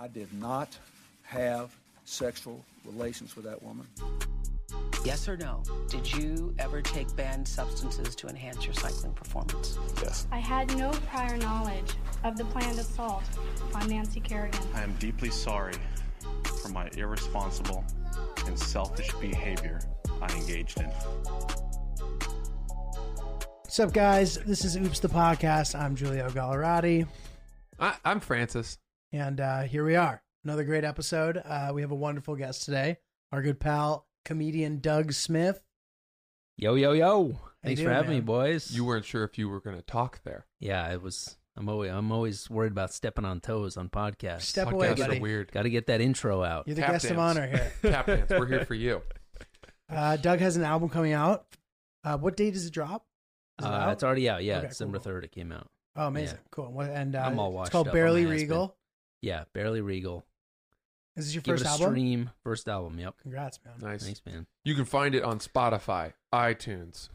I did not have sexual relations with that woman. Yes or no? Did you ever take banned substances to enhance your cycling performance? Yes. I had no prior knowledge of the planned assault on Nancy Kerrigan. I am deeply sorry for my irresponsible and selfish behavior I engaged in. What's up, guys? This is Oops the Podcast. I'm Giulio Gallarotti. I, I'm Francis. And uh, here we are. Another great episode. Uh, we have a wonderful guest today. Our good pal, comedian Doug Smith. Yo, yo, yo. you Thanks for doing, having me, boys. You weren't sure if you were going to talk there. yeah, it was. I'm always, I'm always worried about stepping on toes on podcasts. Step away, Podcasts buddy. are weird. Got to get that intro out. You're the Tap guest of honor here. Tap dance. We're here for you. Uh, Doug has an album coming out. Uh, what date does it drop? Is it Uh, out? it's already out. Yeah, Okay, December cool. 3rd it came out. Oh, amazing. yeah. Cool. And uh, I'm all it's washed called up. Barely I'm. Regal. Yeah, Barely Regal. This Is this your Give first it a album? stream. First album, yep. Congrats, man. Nice. Thanks, man. You can find it on Spotify, iTunes,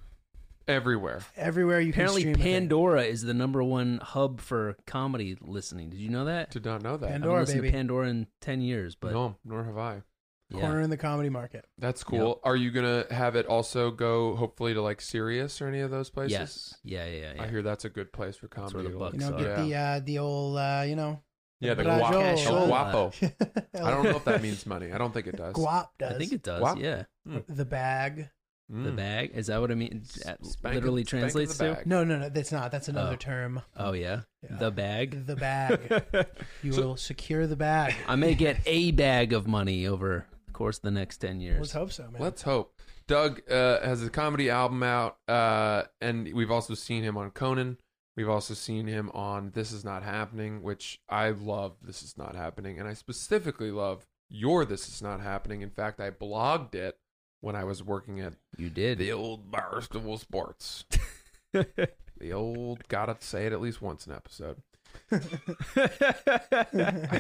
everywhere. Everywhere you Apparently, can stream. a thing. Pandora is the number one hub for comedy listening. Did you know that? Did not know that. I Pandora. haven't listened baby. to Pandora in 10 years, but no, nor have I. yeah. Corner in the comedy market. That's cool. Are you going to have it also go, hopefully, to like Sirius or any of those places? Yes. Yeah, yeah, yeah. I hear that's a good place for That's comedy. where the buck You know, So- get yeah. the uh, the old, uh, you know. Yeah, the Brajo. guapo. El guapo. I don't know if that means money. I don't think it does. Guap does. I think it does, Wow. yeah. The bag. The Mm. bag? Is that what it means? That Spank literally it- spank translates the to? bag. No, no, no. That's not. That's another Oh. term. Oh, yeah. Yeah. The bag? The bag. You So- will secure the bag. I may get a bag of money over the course of the next 10 years. Let's hope so, man. Let's hope. Doug uh, has a comedy album out, uh, and we've also seen him on Conan. We've also seen him on This Is Not Happening, which I love. This Is Not Happening, and I specifically love your This Is Not Happening. In fact, I blogged it when I was working at You did. the old Barstool Sports. the old gotta say it at least once an episode. I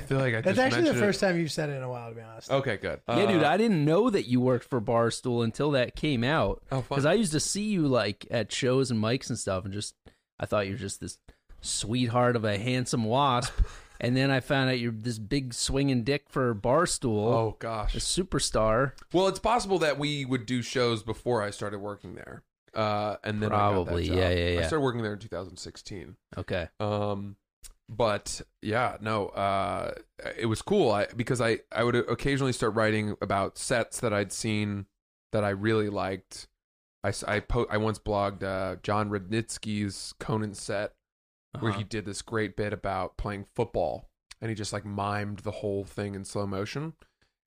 feel like I That's just actually the mentioned first it. time you've said it in a while, to be honest. Okay, good. yeah, dude, Uh, I didn't know that you worked for Barstool until that came out. oh, fun. Because I used to see you like at shows and mics and stuff, and just I thought you were just this sweetheart of a handsome wasp, and then I found out you're this big swinging dick for Barstool, oh gosh. a superstar. Well, it's possible that we would do shows before I started working there. Uh, and then I got that Probably, job. yeah, yeah, I started working there in 2016. Okay, Um, but yeah, no, uh, it was cool. I because I I would occasionally start writing about sets that I'd seen that I really liked. I s- I, po- I once blogged uh, Jon Rudnitsky's Conan set where Uh-huh. he did this great bit about playing football and he just like mimed the whole thing in slow motion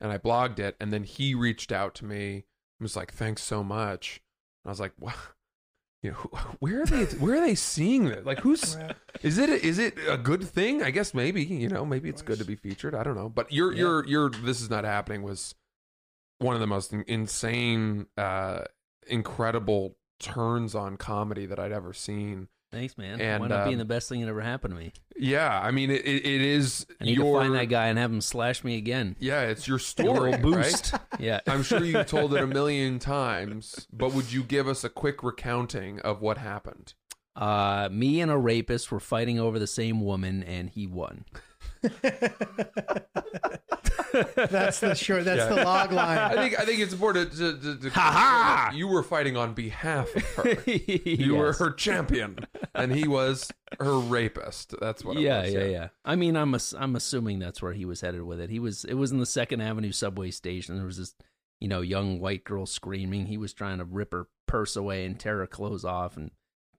and i blogged it and then he reached out to me and was like thanks so much. And i was like wow you know where are they where are they seeing this? Like who's is it is it a good thing? I guess maybe you know maybe it's good to be featured i don't know but your Yeah. your your this is not happening was one of the most insane uh incredible turns on comedy that i'd ever seen thanks, man. And, not being um, the best thing that ever happened to me? yeah, I mean, it, it, is I need your to find that guy and have him slash me again. Yeah, it's your story, right? boost. Yeah. I'm sure you've told it a million times, but would you give us a quick recounting of what happened? Uh, me and a rapist were fighting over the same woman, and he won. That's the short. That's Yeah. the log I line. think I think it's important to, to, to Ha ha! you were fighting on behalf of her. You were her champion, and he was her rapist. That's what. It yeah, was, yeah, yeah. I mean, I'm ass- I'm assuming that's where he was headed with it. He was. It was in the Second Avenue subway station. There was this, you know, young white girl screaming. He was trying to rip her purse away and tear her clothes off and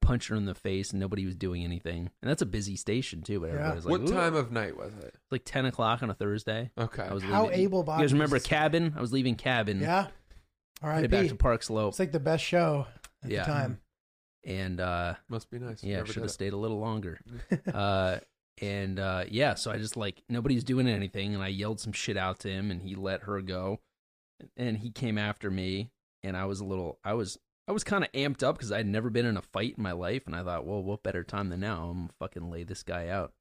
punch her in the face, and nobody was doing anything. And that's a busy station too. But Yeah. everybody was like, what "Ooh." time of night was it? Like ten o'clock on a Thursday. Okay. I was How leaving. able-bodied You guys remember is- Cabin? I was leaving Cabin. Yeah. All right, Headed back to Park Slope. It's like the best show at Yeah. the time. and uh, Must be nice. yeah, Never should did have it. stayed a little longer. uh, and uh, yeah, so I just like nobody's doing anything, and I yelled some shit out to him, and he let her go, and he came after me, and I was a little, I was, I was kind of amped up because I'd never been in a fight in my life, and I thought, well, what better time than now? I'm gonna fucking lay this guy out.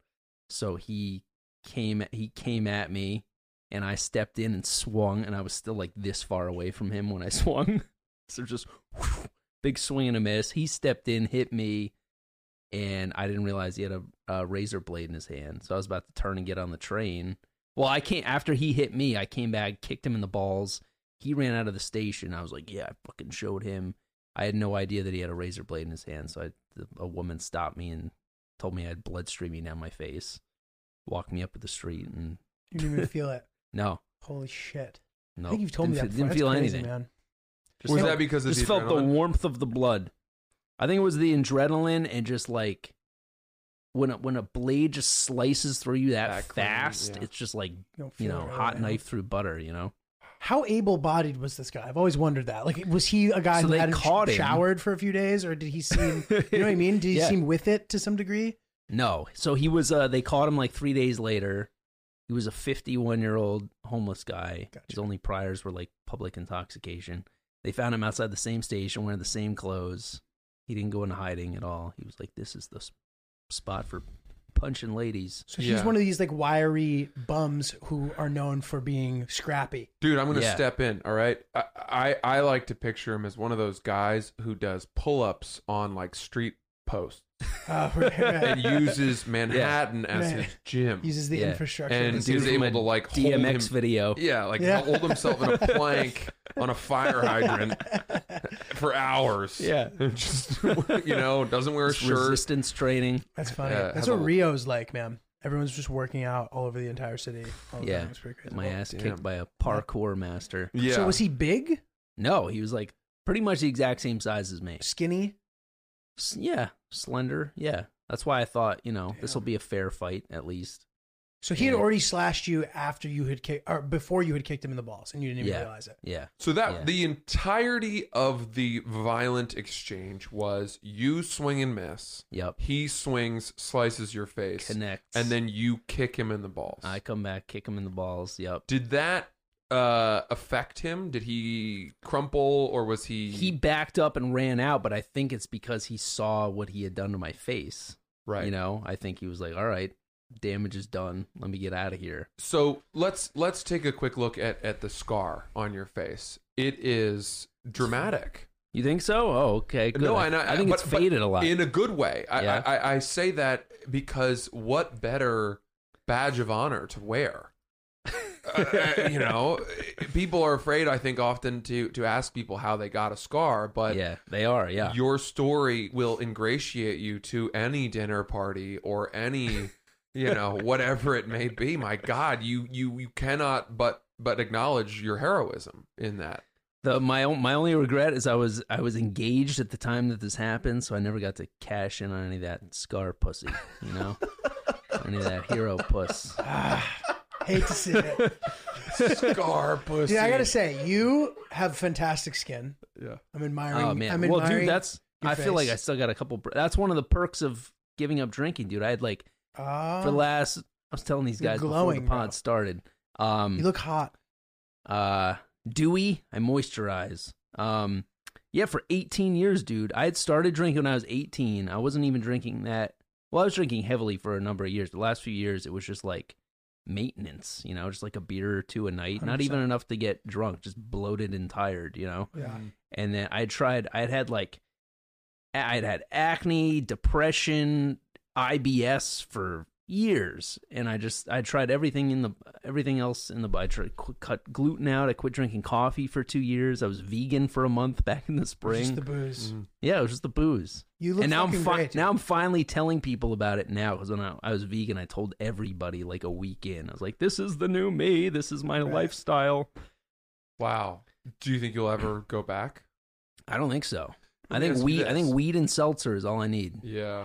So he came, he came at me, and I stepped in and swung, and I was still like this far away from him when I swung, so just big swing and a miss. He stepped in, hit me, and I didn't realize he had a, a razor blade in his hand. So I was about to turn and get on the train Well, I can't. After he hit me, I came back, kicked him in the balls. He ran out of the station. I was like, "Yeah, I fucking showed him." I had no idea that he had a razor blade in his hand. So I, a woman stopped me and told me I had blood streaming down my face. Walked me up the street and You didn't even feel it. no, Holy shit! no, I think you've told didn't me that. feel- Didn't That's feel crazy, anything. man. Just Was felt- that because of just the felt the warmth of the blood. I think it was the adrenaline and just like when a, when a blade just slices through you that, That clean, fast, yeah. it's just like don't you know it right hot now. knife through butter. You know, How able-bodied was this guy? I've always wondered that. Like, was he a guy So who they hadn't caught him. showered for a few days, or did he seem? you know what I mean? Did he Yeah. seem with it to some degree? no. So he was. uh They caught him like three days later. He was a 51 year old homeless guy. Gotcha. His only priors were like public intoxication. They found him outside the same station wearing the same clothes. He didn't go into hiding at all. He was like, "This is the s- spot for punching ladies." So he's Yeah. one of these like wiry bums who are known for being scrappy. Dude, I'm gonna Yeah. step in. All right, I, I I like to picture him as one of those guys who does pull-ups on like street posts Uh, right, right. and uses Manhattan as Right. his gym Uses the Yeah. infrastructure. and of the is Dude from able a to like hold him. DMX video. Yeah, like Yeah. hold himself in a plank on a fire hydrant for hours. Yeah. just you know, doesn't wear a Just shirt. resistance training. That's funny. Yeah, That's what a- Rio's like, man. Everyone's just working out all over the entire city. all Yeah. time. It's pretty crazy. My oh, ass damn. kicked by a parkour master. Yeah. So was he big, No, he was like pretty much the exact same size as me. skinny? S- Yeah, slender. Yeah, that's why I thought you know this will be a fair fight at least. So he had Yeah. already slashed you after you had kicked, or before you had kicked him in the balls, and you didn't even Yeah. realize it. Yeah, So that Yeah. the entirety of the violent exchange was you swing and miss. yep. He swings, slices your face, Connects, and then you kick him in the balls. I come back, kick him in the balls. Yep. Did that uh, affect him? Did he crumple, or was he? He backed up and ran out, but I think it's because he saw what he had done to my face. right. You know, I think he was like, "All right, damage is done. Let me get out of here." So let's let's take a quick look at at the scar on your face. It is dramatic. You think so? Oh, okay. Good. No, I, I I think but- it's faded a lot. in a good way. I, Yeah. I, I, I say that because what better badge of honor to wear? Uh, you know, people are afraid. I think often to to ask people how they got a scar, but yeah, they are. Yeah. your story will ingratiate you to any dinner party or any, you know, whatever it may be. My God, you you you cannot but but acknowledge your heroism in that. The my own, my only regret is I was I was engaged at the time that this happened, so I never got to cash in on any of that scar pussy, you know, any of that hero puss. Hate to see it. Scar pussy. Yeah, I gotta say, you have fantastic skin. Yeah. I'm oh, admiring. Oh man, I'm well, admiring dude, that's your I feel like. I still got a couple. That's one of the perks of giving up drinking, dude. I had like Ah, for the last. I was telling these guys glowing, before the pod bro. started. Um, you look hot. uh dewy i moisturize um yeah for 18 years dude i had started drinking when i was 18 i wasn't even drinking that well i was drinking heavily for a number of years the last few years it was just like maintenance you know just like a beer or two a night not even enough to get drunk just bloated and tired you know Yeah. and then I tried. I had had like, I had had acne, depression, IBS for years, and I just I tried everything in the everything else in the. I tried qu- cut gluten out. I quit drinking coffee for two years. I was vegan for a month back in the spring. Just the booze. Mm. yeah, it was just the booze. You look and now I'm fucking fi- great. now I'm finally telling people about it now because when I, I was vegan, I told everybody like a week in. I was like, "This is the new me. This is my Right. lifestyle." Wow. Do you think you'll ever go back? I don't think so. I Let me think ask you weed. I think weed and seltzer is all I need. Yeah.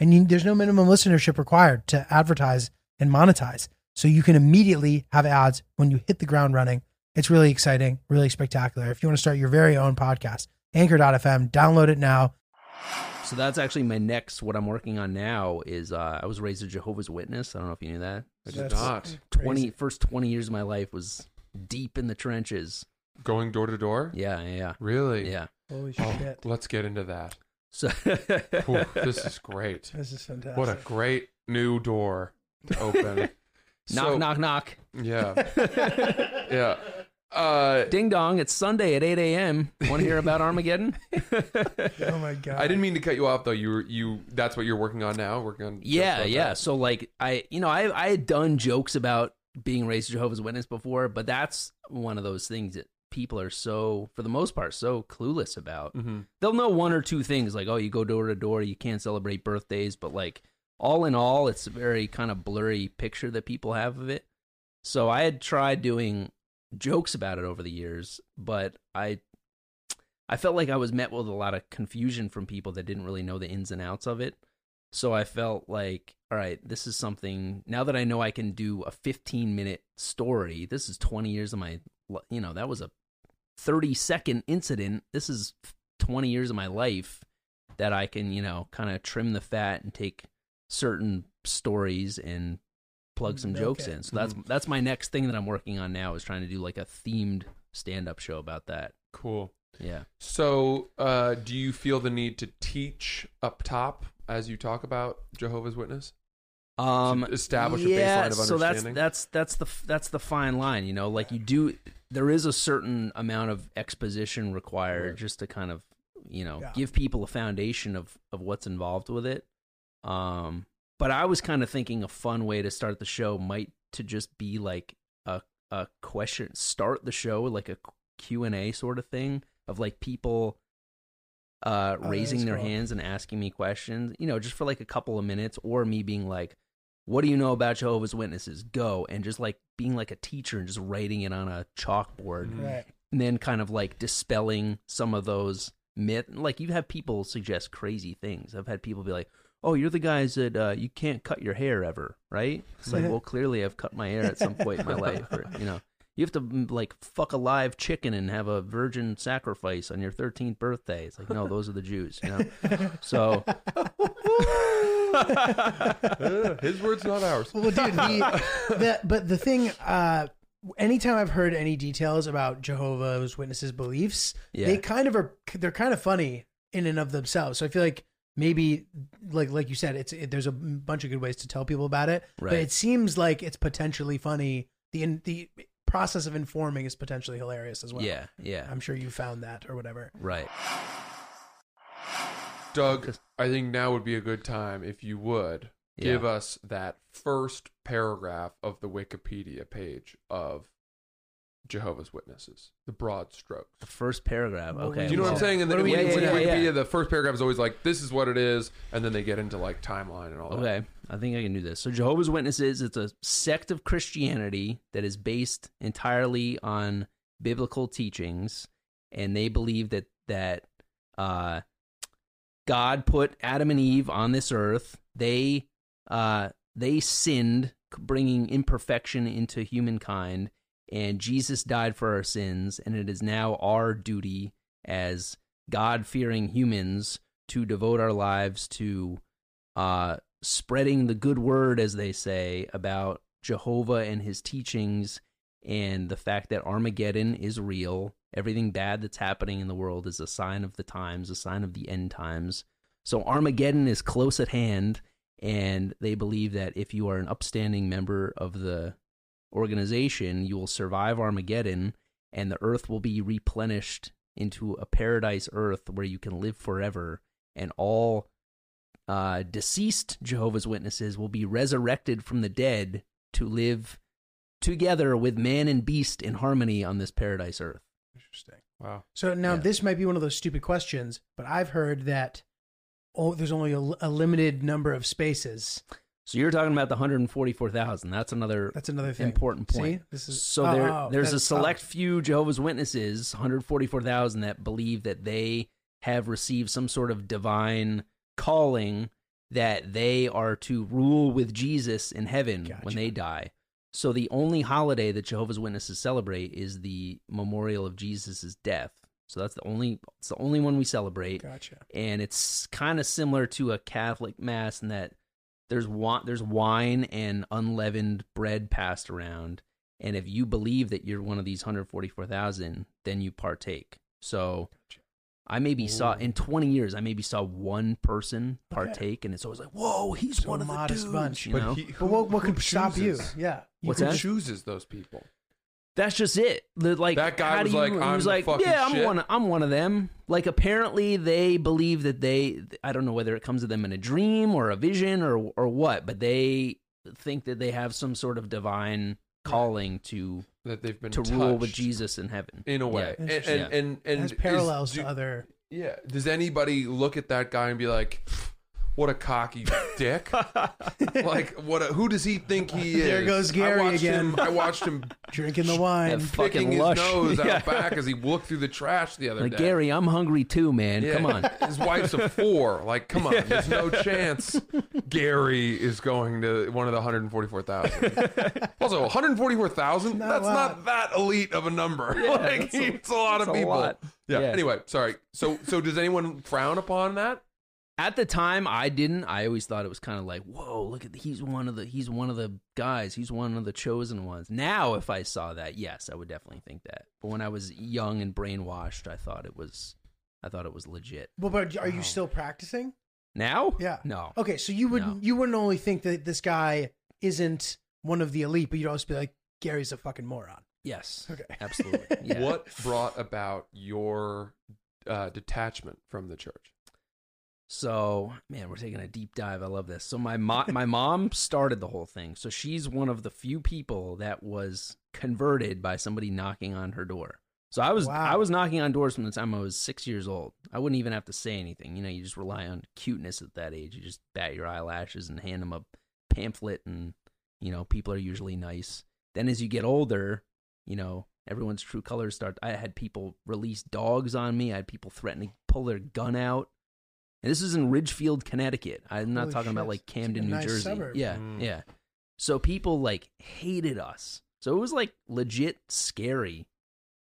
and you, there's no minimum listenership required to advertise and monetize. So you can immediately have ads when you hit the ground running. It's really exciting, really spectacular. If you want to start your very own podcast, anchor.fm, download it now. So that's actually my next. What I'm working on now is uh, I was raised a Jehovah's Witness. I don't know if you knew that. I did That's not. Twenty crazy. first twenty years of my life was deep in the trenches. Going door to door? Yeah, yeah, Really? yeah. Holy Oh, let's get into that. So Whew, this is great. This is fantastic. What a great new door to open. knock, So- knock, knock. Yeah. Yeah. Uh, Ding dong! It's Sunday at eight a.m. Want to hear about Armageddon? Oh my god. I didn't mean to cut you off though. You were you. That's what you're working on now. Working on. Yeah, yeah. that? So like I you know, I I had done jokes about being raised Jehovah's Witness before, but that's one of those things that people are so for the most part so clueless about. Mhm. They'll know one or two things like, oh, you go door to door, you can't celebrate birthdays, but like all in all, it's a very kind of blurry picture that people have of it. So I had tried doing jokes about it over the years, but I I felt like I was met with a lot of confusion from people that didn't really know the ins and outs of it. So I felt like, all right, this is something now that I know I can do a 15 minute story. This is 20 years of my, you know, that was a 30 second incident. This is 20 years of my life that I can, you know, kind of trim the fat and take certain stories and plug some Milk jokes in. So that's that's my next thing that I'm working on now is trying to do like a themed stand up show about that. Cool. Yeah. So, uh, do you feel the need to teach up top as you talk about Jehovah's Witness? um establish a baseline of understanding. so that's that's that's the that's the fine line you know like you do there is a certain amount of exposition required just to kind of you know Yeah. give people a foundation of of what's involved with it um but i was kind of thinking a fun way to start the show might to just be like a a question start the show like a q&a sort of thing of like people uh Oh, raising their cool. hands and asking me questions you know just for like a couple of minutes or me being like what do you know about jehovah's witnesses? Go and just like being like a teacher and just writing it on a chalkboard. Mhm. Right. and then kind of like dispelling some of those myth like you have people suggest crazy things. I've had people be like oh you're the guys that uh, you can't cut your hair ever right? It's like well clearly i've cut my hair at some point in my life or you know. You have to like fuck a live chicken and have a virgin sacrifice on your 13th birthday. It's like no those are the jews you know? So his words, not ours. Well, dude, the, the but the thing, uh, anytime I've heard any details about Jehovah's Witnesses beliefs, Yeah. they kind of are they're kind of funny in and of themselves. So I feel like maybe like like you said, it's it, there's a bunch of good ways to tell people about it, but Right. it seems like it's potentially funny. The in, the process of informing is potentially hilarious as well. yeah yeah I'm sure you found that or whatever. right Doug, I think now would be a good time if you would Yeah. give us that first paragraph of the Wikipedia page of Jehovah's Witnesses, the broad strokes. the first paragraph okay Do you know what I'm saying? And then What do when we- you when Yeah, yeah, Wikipedia, yeah. the first paragraph is always like, "This is what it is," and then they get into like timeline and all that. Okay, I think I can do this. So Jehovah's Witnesses, it's a sect of Christianity that is based entirely on biblical teachings, and they believe that that uh, God put Adam and Eve on this earth. They uh, they sinned, bringing imperfection into humankind, and Jesus died for our sins, and it is now our duty as God fearing humans to devote our lives to uh, spreading the good word, as they say, about Jehovah and his teachings and the fact that Armageddon is real. Everything bad that's happening in the world is a sign of the times, a sign of the end times. So Armageddon is close at hand, and they believe that if you are an upstanding member of the organization, you will survive Armageddon, and the earth will be replenished into a paradise earth where you can live forever, and all uh, deceased Jehovah's Witnesses will be resurrected from the dead to live together with man and beast in harmony on this paradise earth. Interesting. Wow. So now Yeah. this might be one of those stupid questions, but I've heard that oh, there's only a, a limited number of spaces. So you're talking about the 144,000. That's another That's another thing. important point. See? This is So oh, there, oh, oh, oh there's a select oh. few Jehovah's Witnesses, 144,000, that believe that they have received some sort of divine calling that they are to rule with Jesus in heaven Gotcha. when they die. So the only holiday that Jehovah's Witnesses celebrate is the memorial of Jesus' death. So that's the only it's the only one we celebrate Gotcha. and it's kind of similar to a Catholic mass in that there's wine, there's wine and unleavened bread passed around, and if you believe that you're one of these 144,000, then you partake. So I maybe saw in 20 years, I maybe saw one person partake, and it's always like, "Whoa, he's So one of the modest dudes," bunch. you But know. he- But what, what could stop you? Yeah. You What's Who that? chooses those people? That's just it. The, like That guy how do was you- like, he "I'm was the like, fucking yeah, I'm shit." one. Of, I'm one of them. Like apparently they believe that they. I don't know whether it comes to them in a dream or a vision or or what, but they think that they have some sort of divine calling to That they've been to rule with touched Jesus in heaven. in a way, Yeah. and Interesting. and and, and has is- parallels do- to other. Yeah. Does anybody look at that guy and be like, "What a cocky dick"? like, what? A, who does he think he is? There goes Gary I watched again. Him, I watched him Drinking the wine. That fucking picking his lush. nose Yeah. out back as he looked through the trash the other Like day. Gary, I'm hungry too, man. Yeah. Come on. His wife's a four. Like, come on. There's no chance Gary is going to one of the 144,000. Also, 144,000? That's not that elite of a number. like, that's a- it's a lot of people. lot. Yeah. Yeah. Anyway, sorry. So, so does anyone frown upon that? At the time, I didn't. I always thought it was kind of like, whoa, look at the, he's one of the he's one of the guys. He's one of the chosen ones. Now, if I saw that, yes, I would definitely think that. But when I was young and brainwashed, I thought it was, I thought it was legit. Well, but are you still practicing? Now, Yeah. no, Okay, so you wouldn't No. you wouldn't only think that this guy isn't one of the elite, but you'd also be like, Gary's a fucking moron. yes, Okay. absolutely. Yeah. What brought about your uh, detachment from the church? So, man, we're taking a deep dive. I love this. So my mo- my mom started the whole thing. So she's one of the few people that was converted by somebody knocking on her door. So I was Wow. I was knocking on doors from the time I was 6 years old. I wouldn't even have to say anything. You know, you just rely on cuteness at that age. You just bat your eyelashes and hand them a pamphlet and you know, people are usually nice. Then as you get older, you know, everyone's true colors start I had people release dogs on me. I had people threaten to pull their gun out. And this is in Ridgefield, Connecticut. I'm not Holy talking about like Camden, New nice Jersey. suburb. Yeah, Mm. yeah. So people like hated us. So it was like legit scary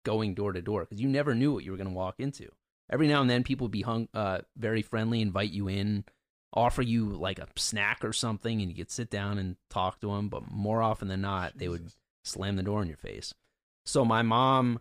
going door to door because you never knew what you were going to walk into. Every now and then, people would be hung, uh, very friendly, invite you in, offer you like a snack or something, and you could sit down and talk to them. But more often than not, they would slam the door in your face. So my mom,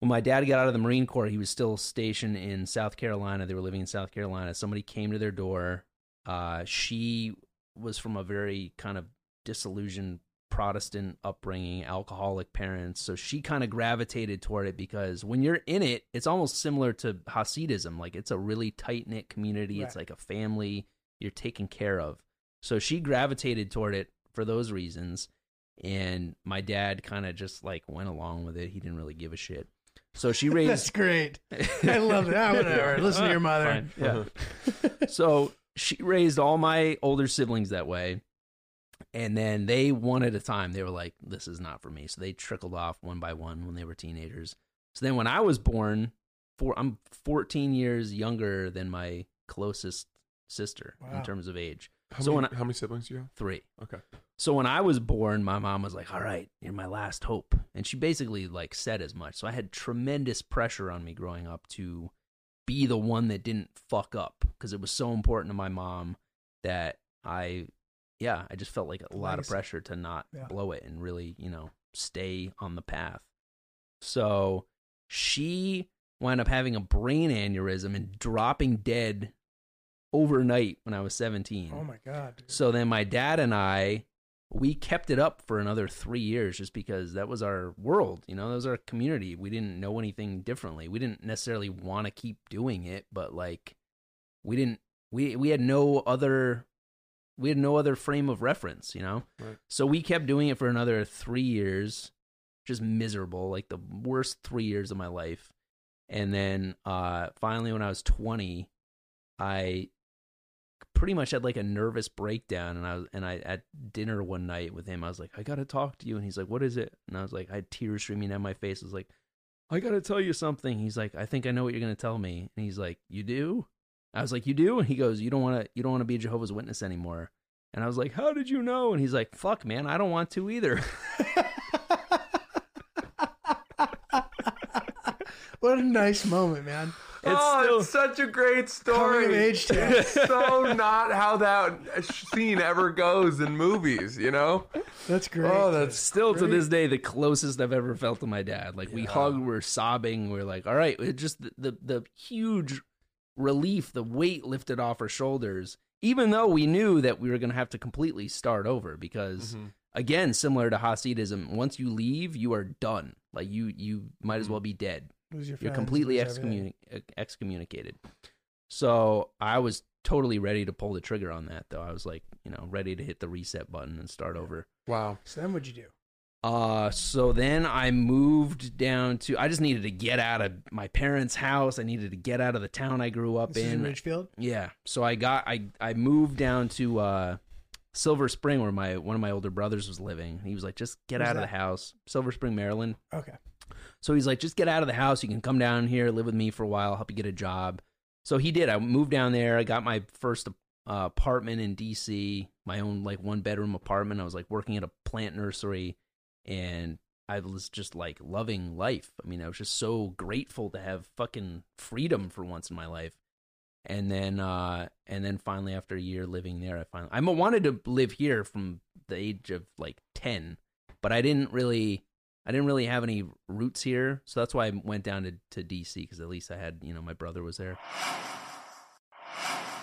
when my dad got out of the Marine Corps, he was still stationed in South Carolina. They were living in South Carolina. Somebody came to their door. Uh, she was from a very kind of disillusioned Protestant upbringing, alcoholic parents. So she kind of gravitated toward it because when you're in it, it's almost similar to Hasidism. Like it's a really tight knit community. It's like a family you're taken care of. So she gravitated toward it for those reasons. And my dad kind of just like went along with it. He didn't really give a shit. So she raised. That's great. I love it. Ah, whatever. Listen to your mother. Fine, Yeah. so she raised all my older siblings that way. And then they, one at a time, they were like, this is not for me. So they trickled off one by one when they were teenagers. So then when I was born, for, I'm 14 years younger than my closest sister Wow. in terms of age. How, So many, when I- how many siblings do you have? Three. Okay. So when I was born, my mom was like, "All right, you're my last hope," and she basically like said as much. So I had tremendous pressure on me growing up to be the one that didn't fuck up because it was so important to my mom that I, yeah, I just felt like a lot of pressure to not Yeah. blow it and really, you know, stay on the path. So she wound up having a brain aneurysm and dropping dead overnight when I was 17. Oh my god. dude. So then my dad and I, we kept it up for another three years just because that was our world. You know, that was our community. We didn't know anything differently. We didn't necessarily want to keep doing it, but like, we didn't. We we had no other. We had no other frame of reference. You know. Right. So we kept doing it for another three years, just miserable, like the worst three years of my life. And then uh finally, when I was twenty, I pretty much had like a nervous breakdown and I was and I at dinner one night with him I was like I got to talk to you and he's like what is it? And I was like I had tears streaming down my face. I was like I got to tell you something. He's like I think I know what you're going to tell me. And he's like you do? I was like you do? And he goes you don't want to you don't want to be a Jehovah's Witness anymore. And I was like how did you know? And he's like fuck man I don't want to either. What a nice moment, man. It's oh, still- it's such a great story. Coming of age. It's so not how that scene ever goes in movies, you know? That's great. Oh, that's Still to this day, the closest I've ever felt to my dad. Like we hug, we are sobbing. We are like, all right, it just the, the the huge relief, the weight lifted off our shoulders. Even though we knew that we were going to have to completely start over, because Mhm. again, similar to Hasidism, once you leave, you are done. Like you, you might as well be dead. Lose your You're friends, completely lose everything. excommunic- excommunicated. So I was totally ready to pull the trigger on that, though. I was like, you know, ready to hit the reset button and start over. wow. So then what'd you do? Uh, so then I moved down to. I just needed to get out of my parents' house. I needed to get out of the town I grew up This is in in. Ridgefield. Yeah. So I got I I moved down to uh Silver Spring where my one of my older brothers was living. He was like, just get Where's out of that? the house. Silver Spring, Maryland. Okay. So he's like, just get out of the house. You can come down here, live with me for a while, help you get a job. So he did. I moved down there. I got my first uh, apartment in DC, my own like one bedroom apartment. I was like working at a plant nursery, and I was just like loving life. I mean, I was just so grateful to have fucking freedom for once in my life. And then, uh, and then finally, after a year living there, I finally I wanted to live here from the age of like ten, but I didn't really I didn't really have any roots here, so that's why I went down to, to DC because at least I had, you know, my brother was there.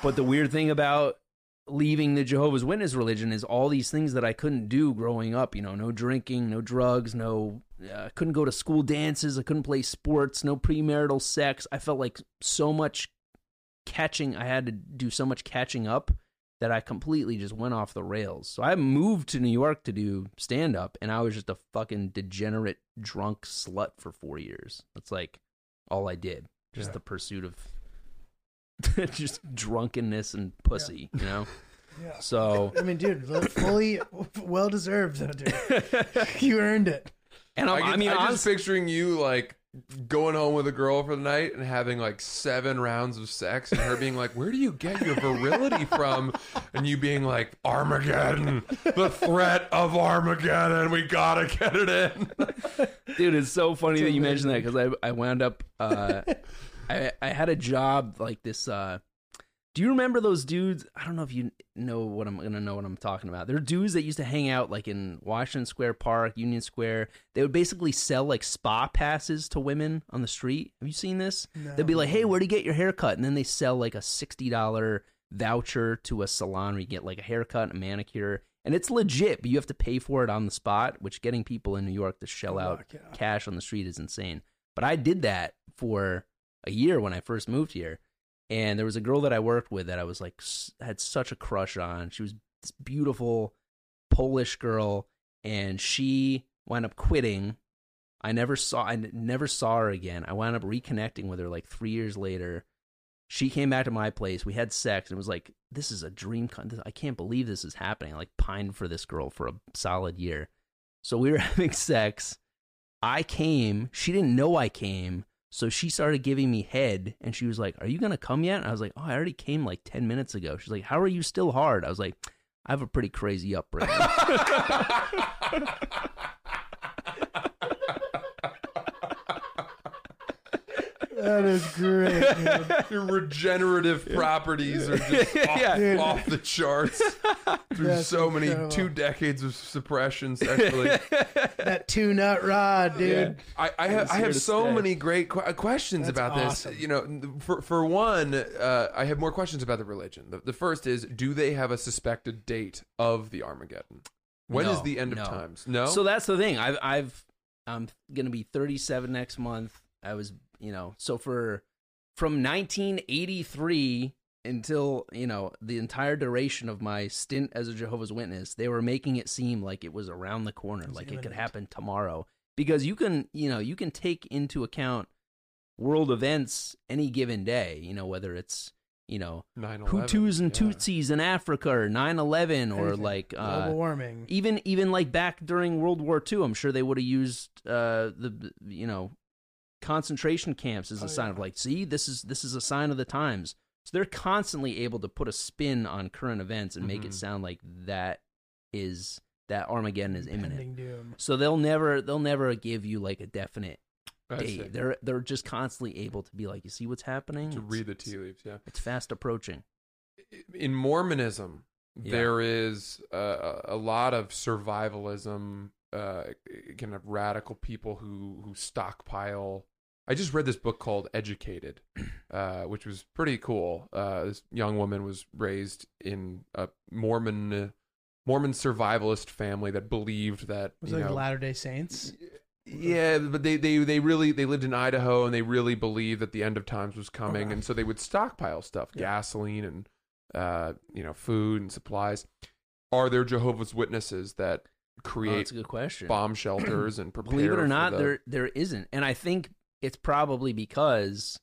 But the weird thing about leaving the Jehovah's Witness religion is all these things that I couldn't do growing up. You know, no drinking, no drugs, no, uh, couldn't go to school dances, I couldn't play sports, no premarital sex. I felt like so much catching, I had to do so much catching up that I completely just went off the rails. So I moved to New York to do stand up, and I was just a fucking degenerate, drunk slut for four years. That's like all I did. Just Yeah. the pursuit of just drunkenness and pussy, you know? Yeah. So, I mean, dude, fully well deserved, though, dude. you earned it. and I, I'm, I, mean, I'm just honestly, picturing you like going home with a girl for the night and having like seven rounds of sex and her being like, Where do you get your virility from? And you being like, Armageddon, the threat of Armageddon, we gotta get it in. dude, it's so funny that you mentioned that because I, I wound up, uh, I, I had a job like this, uh, do you remember those dudes? I don't know if you know what I'm gonna know what I'm talking about. They're dudes that used to hang out like in Washington Square Park, Union Square. They would basically sell like spa passes to women on the street. Have you seen this? They'd be like, "Hey, where do you get your haircut?" And then they sell like a sixty dollar voucher to a salon where you get like a haircut, a manicure, and it's legit. But you have to pay for it on the spot, which getting people in New York to shell out yeah. cash on the street is insane. But I did that for a year when I first moved here. And there was a girl that I worked with that I was like had such a crush on. She was this beautiful Polish girl and she wound up quitting. I never saw I never saw her again. I wound up reconnecting with her like 3 years later. She came back to my place. We had sex and it was like this is a dream I can't believe this is happening. I like pined for this girl for a solid year. So we were having sex. I came. She didn't know I came. So she started giving me head and she was like, Are you going to come yet? And I was like, Oh, I already came like 10 minutes ago. She's like, How are you still hard? I was like, I have a pretty crazy upbringing. That is great, dude. Your regenerative properties are just off, Yeah. off the charts through That's so many incredible. two decades of suppression sexually. That two nut rod, dude. I, I have I here have to so stay. many great que- questions That's about awesome. this. You know, for for one, uh, I have more questions about the religion. The, the first is, do they have a suspected date of the Armageddon? When is No, the end of times? No. So that's the thing. I've I've I'm gonna be 37 next month. I was you know so for from 1983 until you know the entire duration of my stint as a Jehovah's Witness, they were making it seem like it was around the corner, like it could happen tomorrow. Because you can you know you can take into account world events any given day. You know whether it's you know 9/11, Hutus and yeah. Tutsis in Africa or 9/11 or Anything. like uh, global warming. even even like back during World War II, I'm sure they would have used uh, the you know concentration camps as a Oh, sign yeah. of like, see, this is this is a sign of the times. So they're constantly able to put a spin on current events and make Mhm. it sound like that is that Armageddon is imminent. Doom. So they'll never they'll never give you like a definite see. They're they're just constantly able to be like, you see what's happening? to It's- read the tea leaves. Yeah. It's fast approaching. in Mormonism, Yeah. there is a, a lot of survivalism, uh, kind of radical people who who stockpile. I just read this book called Educated, uh, which was pretty cool. Uh, this young woman was raised in a Mormon Mormon survivalist family that believed that Was you like know, Latter Day Saints? yeah, but they, they they really they lived in Idaho and they really believed that the end of times was coming, Okay. and so they would stockpile stuff, Yeah. gasoline and uh you know food and supplies. Are there Jehovah's Witnesses that Oh, create that's a good question. bomb shelters and prepare? Believe it or for not, the- there there isn't, and I think it's probably because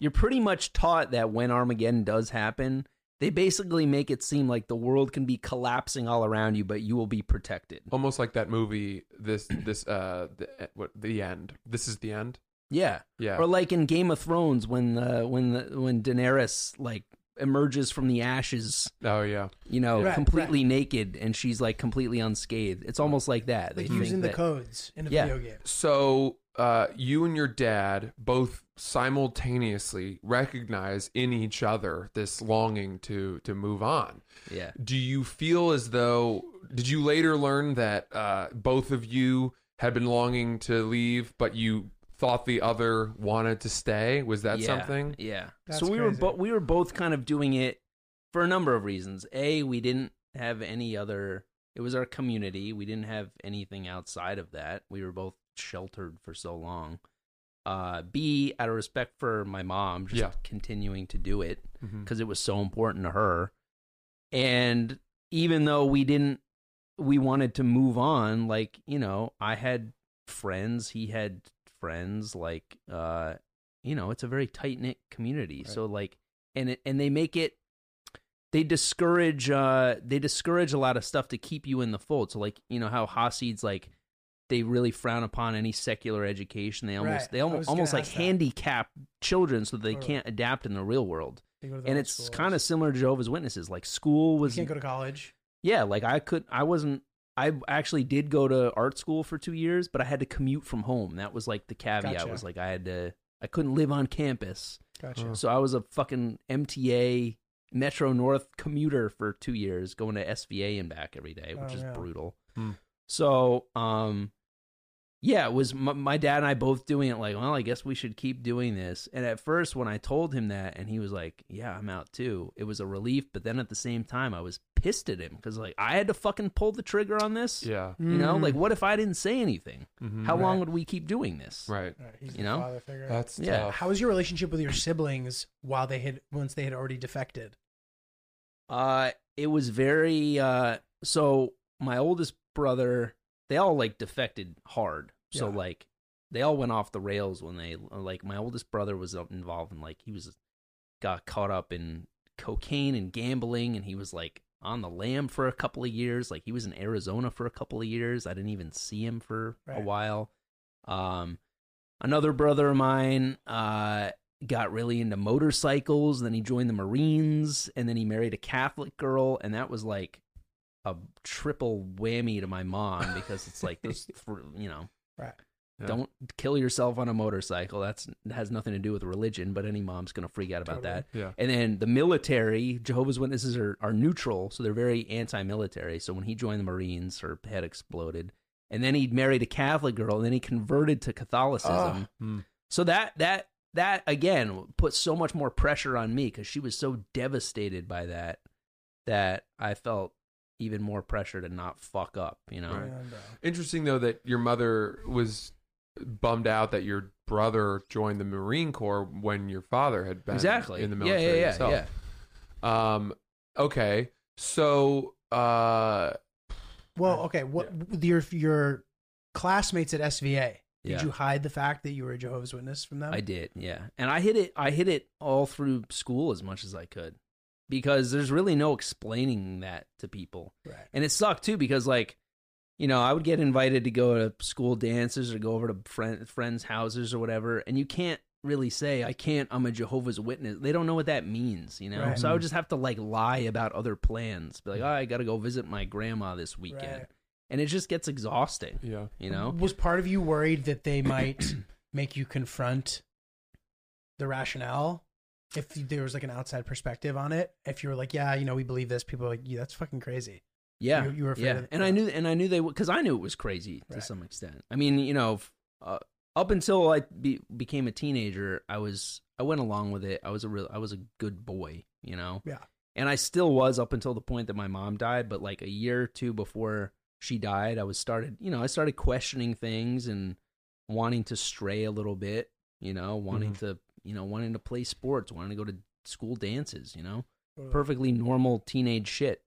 you're pretty much taught that when Armageddon does happen, they basically make it seem like the world can be collapsing all around you, but you will be protected. almost like that movie. This this uh the, what the end. This is the end. Yeah, Yeah. or like in Game of Thrones when uh, when the, when Daenerys like emerges from the ashes, oh yeah. you know, Right, completely naked, and she's like completely unscathed. It's almost like that. Like they using think the that- codes in a Yeah. video game. So uh, you and your dad both simultaneously recognize in each other this longing to to move on. Yeah. Do you feel as though did you later learn that uh, both of you had been longing to leave, but you thought the other wanted to stay? Was that yeah, something? Yeah. That's so we were crazy. bo- we were both kind of doing it for a number of reasons. A, we didn't have any other. It was our community. We didn't have anything outside of that. We were both sheltered for so long. Uh, B, out of respect for my mom, just Yeah. continuing to do it because it was so important to her. And even though we didn't, we wanted to move on. Like you know, I had friends. He had friends. Like uh, you know, it's a very tight knit community. Right. So like, and it, and they make it. They discourage. Uh, they discourage a lot of stuff to keep you in the fold. So like, you know how Hasids like. They really frown upon any secular education. They almost Right. they almost almost like that. handicap children so they Totally. can't adapt in the real world They go to the and it's kind of similar to Jehovah's Witnesses. Like school was You can't go to college. yeah, like I could, I wasn't, I actually did go to art school for two years, but I had to commute from home. That was like the caveat. Gotcha. Was like I had to, I couldn't live on campus, Gotcha. so I was a fucking MTA Metro North commuter for two years, going to SVA and back every day, which Oh, is yeah. brutal. Hmm. So, um, yeah, it was my, my dad and I both doing it. Like, well, I guess we should keep doing this. And at first, when I told him that, and he was like, "Yeah, I'm out too," it was a relief. But then at the same time, I was pissed at him because like I had to fucking pull the trigger on this. Yeah. You know, Mm. like what if I didn't say anything? Mhm. How long would we keep doing this? Right. All right, he's you know? father figure. That's Yeah. tough. How was your relationship with your siblings while they had once they had already defected? Uh, it was very uh. So my oldest brother, they all like defected hard. So Yeah. like they all went off the rails when they like my oldest brother was involved in like he was got caught up in cocaine and gambling and he was like on the lam for a couple of years like he was in arizona for a couple of years i didn't even see him for a while um another brother of mine uh got really into motorcycles then he joined the marines and then he married a catholic girl and that was like a triple whammy to my mom because it's like this, for you know Right. Yeah. don't kill yourself on a motorcycle. That's has nothing to do with religion, but any mom's gonna freak out about Totally. that. Yeah. And then the military, Jehovah's Witnesses are, are neutral, so they're very anti-military. So when he joined the Marines, her head exploded, and then he married a Catholic girl, and then he converted to Catholicism. Hmm. So that that that again put so much more pressure on me because she was so devastated by that that I felt even more pressure to not fuck up. You know. Right. Interesting though that your mother was bummed out that your brother joined the Marine Corps when your father had been Exactly. in the Yeah, yeah, military yeah, himself. yeah. Um. Okay. So. Uh. well, okay. What your your classmates at SVA? Did Yeah. you hide the fact that you were a Jehovah's Witness from them? I did, yeah. And I hit it I hit it all through school as much as I could. Because there's really no explaining that to people. Right. And it sucked too because like you know, I would get invited to go to school dances or go over to friend, friends' houses or whatever, and you can't really say I can't. I'm a Jehovah's Witness. They don't know what that means, you know. Right. So I would mm-hmm. just have to like lie about other plans, be like, mm-hmm. oh, I got to go visit my grandma this weekend, Right. and it just gets exhausting, Yeah. you know. Was part of you worried that they might make you confront the rationale if there was like an outside perspective on it if you were like yeah you know we believe this people are like yeah that's fucking crazy Yeah, You- you were yeah, and I knew, and I knew they would because I knew it was crazy to Right. some extent. I mean, you know, uh, up until I be, became a teenager, I was I went along with it. I was a real, I was a good boy, you know. Yeah. and I still was up until the point that my mom died. But like a year or two before she died, I was started, you know, I started questioning things and wanting to stray a little bit, you know, wanting to, you know, wanting to play sports, wanting to go to school dances, you know perfectly normal teenage shit.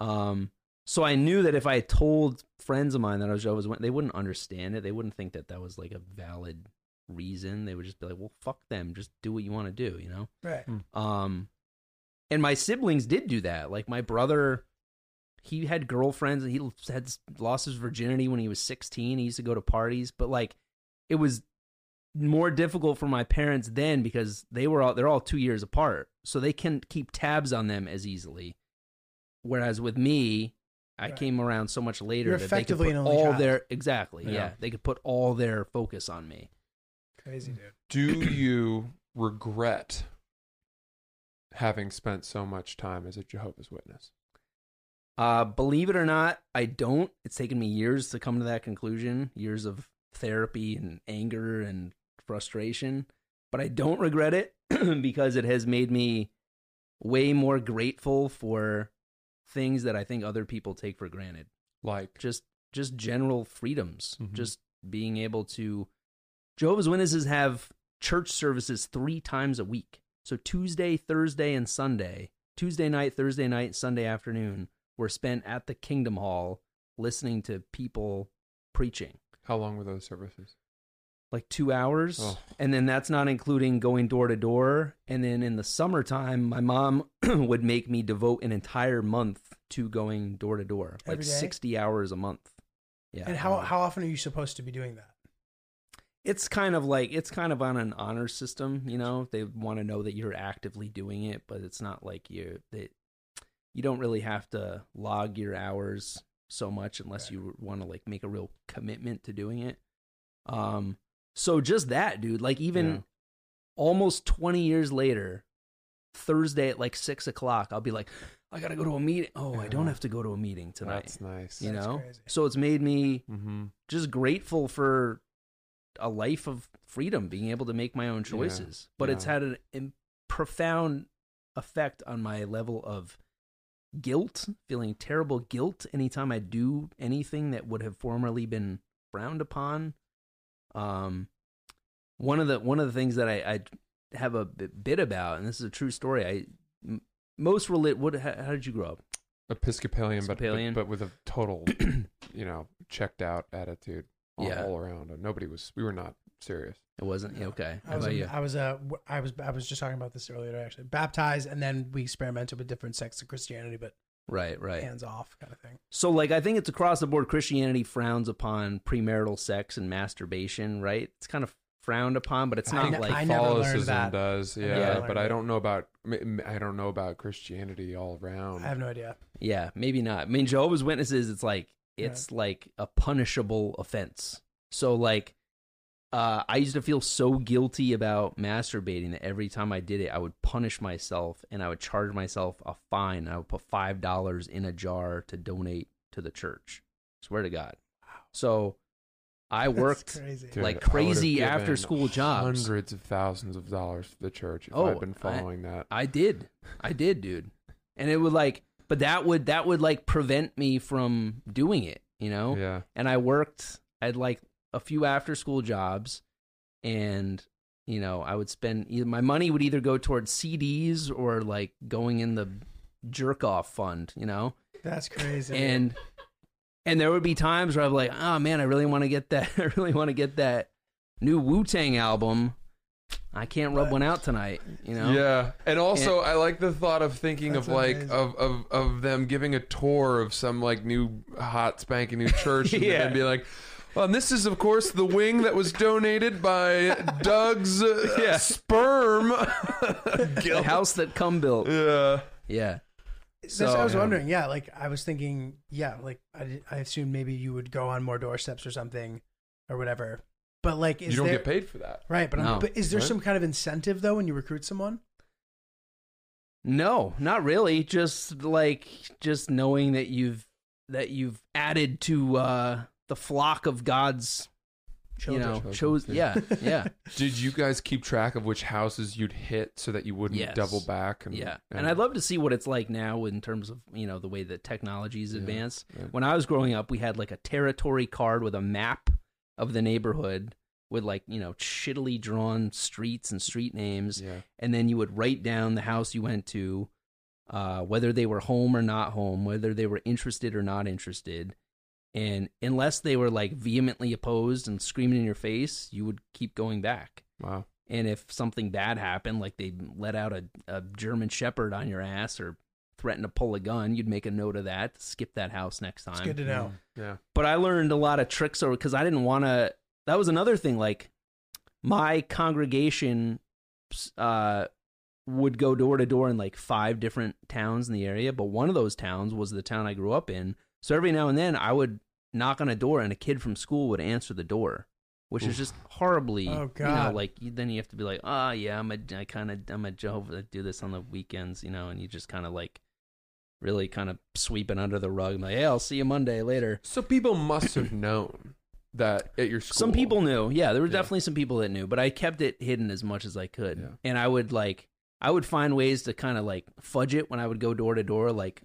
Um, so I knew that if I told friends of mine that I was Jehovah's Witness, they wouldn't understand it. They wouldn't think that that was like a valid reason. They would just be like, "Well, fuck them. Just do what you want to do," you know. right Um, and my siblings did do that. Like my brother, he had girlfriends and he had lost his virginity when he was 16. He used to go to parties, but like it was more difficult for my parents then because they were all they're all 2 years apart. So they can keep tabs on them as easily. Whereas with me, I Right. came around so much later You're that they could effectively put all child. their exactly, yeah. Yeah. They could put all their focus on me. crazy dude Do you regret having spent so much time as a Jehovah's Witness? Uh, believe it or not, I don't. It's taken me years to come to that conclusion, years of therapy and anger and frustration, but I don't regret it because it has made me way more grateful for things that I think other people take for granted. Like, Just just general freedoms, Mhm. just being able to Jehovah's Witnesses have church services 3 times a week. So Tuesday, Thursday and Sunday, Tuesday night, Thursday night, Sunday afternoon were spent at the Kingdom Hall listening to people preaching. how long were those services? Like two hours. Oh. And then that's not including going door to door. And then in the summertime, my mom would make me devote an entire month to going door to door, like Every day? 60 hours a month. Yeah. and how how often are you supposed to be doing that it's kind of like it's kind of on an honor system you know they want to know that you're actively doing it but it's not like you that you don't really have to log your hours so much unless Right. you want to like make a real commitment to doing it um so just that dude like even Yeah. almost 20 years later thursday at like six o'clock i'll be like i gotta go to a meeting oh i don't have to go to a meeting tonight That's nice. you That's know crazy. so it's made me Mm-hmm. just grateful for a life of freedom, being able to make my own Yeah, choices. But it's had a im- profound effect on my level of guilt, feeling terrible guilt anytime I do anything that would have formerly been frowned upon. Um, one of the one of the things that I, I have a bit about, and this is a true story. I most relate. What? How, how did you grow up? Episcopalian, but- Episcopalian. But, but with a total, you know, checked out attitude all, Yeah. all around. Nobody was, we were not serious. It wasn't yeah, okay. I How was, about a- you? I was uh, w- I was I was just talking about this earlier actually. Baptized and then we experimented with different sects of Christianity, but Right, right. hands off kind of thing. So, like, I think it's across the board. Christianity frowns upon premarital sex and masturbation, right? It's kind of frowned upon, but it's I not ne- like I Catholicism that. does, I yeah, never but I don't know about, i don't know about Christianity all around. I have no idea. Yeah, maybe not. I mean, Jehovah's Witnesses, it's like it's like a punishable offense. So like uh I used to feel so guilty about masturbating that every time I did it, I would punish myself and I would charge myself a fine. I would put five dollars in a jar to donate to the church. Swear to God. So I worked crazy. Like I would've crazy after school jobs. Hundreds of thousands of dollars to the church if Oh, I've been I- following that. I did. I did, dude. And it would like but that would that would like prevent me from doing it, you know? Yeah. and I worked I'd like a few after school jobs and you know I would spend either my money would either go towards CDs or like going in the jerk off fund you know That's crazy. and and there would be times where I'm like oh man I really want to get that I really want to get that new Wu Tang album I can't rub one out tonight you know Yeah, and also I like the thought of thinking of like amazing. of, of of them giving a tour of some like new hot spanking new church and Yeah. then be like, well, and this is of course the wing that was donated by Doug's uh, Yeah. sperm. the house that cum built yeah, yeah That's what I was So- wondering. Yeah, like I was thinking. Yeah, like I, I assumed maybe you would go on more doorsteps or something, or whatever. But like, is you don't there, get paid for that. right? But, I'm- but is there Right. some kind of incentive though when you recruit someone? No, not really. Just like just knowing that you've that you've added to uh the flock of God's you know Children. chose yeah, yeah. Did you guys keep track of which houses you'd hit so that you wouldn't Yes. double back? And, Yeah, and I'd love to see what it's like now in terms of you know the way that technology's Yeah, advanced. yeah. When I was growing up, we had like a territory card with a map of the neighborhood with like you know shittily drawn streets and street names, Yeah. and then you would write down the house you went to, uh, whether they were home or not home, whether they were interested or not interested. And unless they were like vehemently opposed and screaming in your face, you would keep going back. Wow. And if something bad happened, like they let out a, a German Shepherd on your ass or threatened to pull a gun, you'd make a note of that, skip that house next It's time. good to know. Yeah. But I learned a lot of tricks over because I didn't want to. That was another thing. Like my congregation uh, would go door to door in like five different towns in the area, but one of those towns was the town I grew up in. So every now and then I would knock on a door and a kid from school would answer the door, which is just horribly, Oh, you know, God. like you, then you have to be like, oh yeah, I'm a, I kind of, I'm a Jehovah, I do this on the weekends, you know, and you just kind of like really kind of sweeping under the rug, like, hey, I'll see you Monday later. So people must have known that at your school. Some people knew. Yeah, there were Yeah. definitely some people that knew, but I kept it hidden as much as I could. Yeah. And I would like I would find ways to kind of like fudge it when I would go door to door like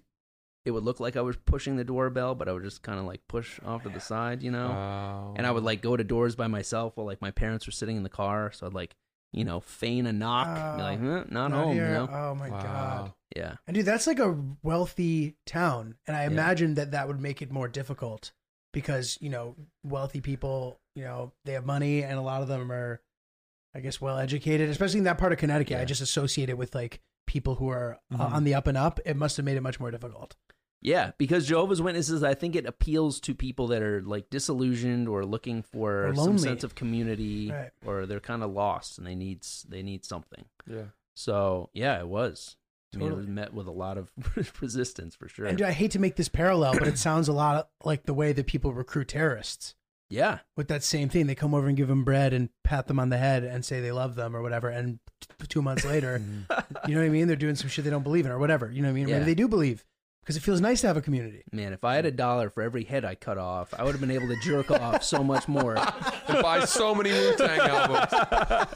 it would look like I was pushing the doorbell, but I would just kind of like push off to the side, you know. Oh. and I would like go to doors by myself while like my parents were sitting in the car, so I'd like, you know, feign a knock, be like, Oh, eh, not, home, here. you know. Oh my god. Yeah. And dude, that's like a wealthy town, and I Yeah. imagine that that would make it more difficult because you know wealthy people, you know, they have money, and a lot of them are, I guess, well educated. Especially in that part of Connecticut, I just associate it with like people who are uh, Mhm. on the up and up. It must have made it much more difficult. Yeah, because Jehovah's Witnesses, I think it appeals to people that are like disillusioned or looking for Or some sense of community, Right. or they're kind of lost and they need they need something. Yeah. So yeah, it was. I mean, it Totally. was met with a lot of resistance for sure. And I hate to make this parallel, but it sounds a lot like the way that people recruit terrorists. Yeah, With that same thing, they come over and give them bread and pat them on the head and say they love them or whatever, and t- two months later, you know what I mean? They're doing some shit they don't believe in or whatever. You know what I mean? Yeah. Maybe they do believe because it feels nice to have a community. man, if I had a dollar for every head I cut off, I would have been able to jerk off so much more. and buy so many Wu Tang albums.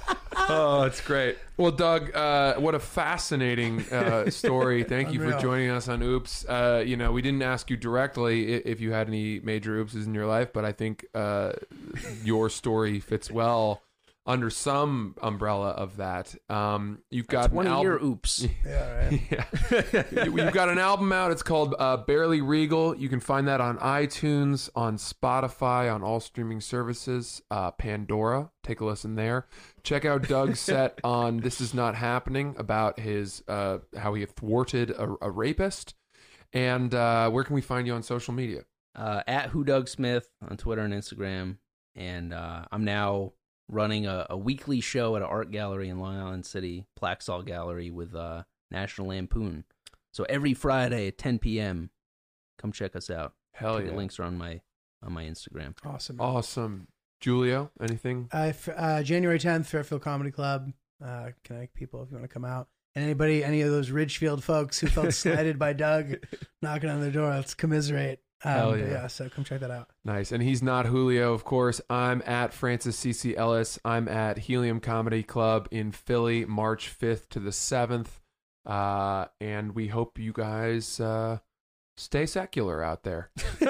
Oh, it's great. Well, Doug, uh, what a fascinating uh, story. Thank you for Unreal. joining us on Oops. Uh, you know, we didn't ask you directly i- if you had any major oopses in your life, but I think uh, your story fits well under some umbrella of that. Um, you've got an Twenty album- year oops. Yeah, yeah. You- You've got an album out. It's called uh, Barely Regal. You can find that on iTunes, on Spotify, on all streaming services, uh, Pandora. Take a listen there. Check out Doug's set on This Is Not Happening about his uh, how he thwarted a, a rapist. And uh, where can we find you on social media? uh, at Who Doug Smith on Twitter and Instagram, and uh, I'm now running a, a weekly show at an art gallery in Long Island City, Plaxall Gallery, with uh, National Lampoon. So every Friday at 10 p.m., come check us out. Hell The yeah. links are on my on my Instagram. Awesome. Awesome. Julio, anything? Uh, f- uh, January 10th, Fairfield Comedy Club. Uh, connect people if you want to come out. And anybody, any of those Ridgefield folks who felt slighted by Doug knocking on their door, let's commiserate. Um, Hell yeah. yeah, so come check that out. Nice. And he's not Julio, of course. I'm at Francis CC Ellis. I'm at Helium Comedy Club in Philly, March 5th to the 7th. Uh, and we hope you guys uh, stay secular out there.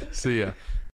See ya.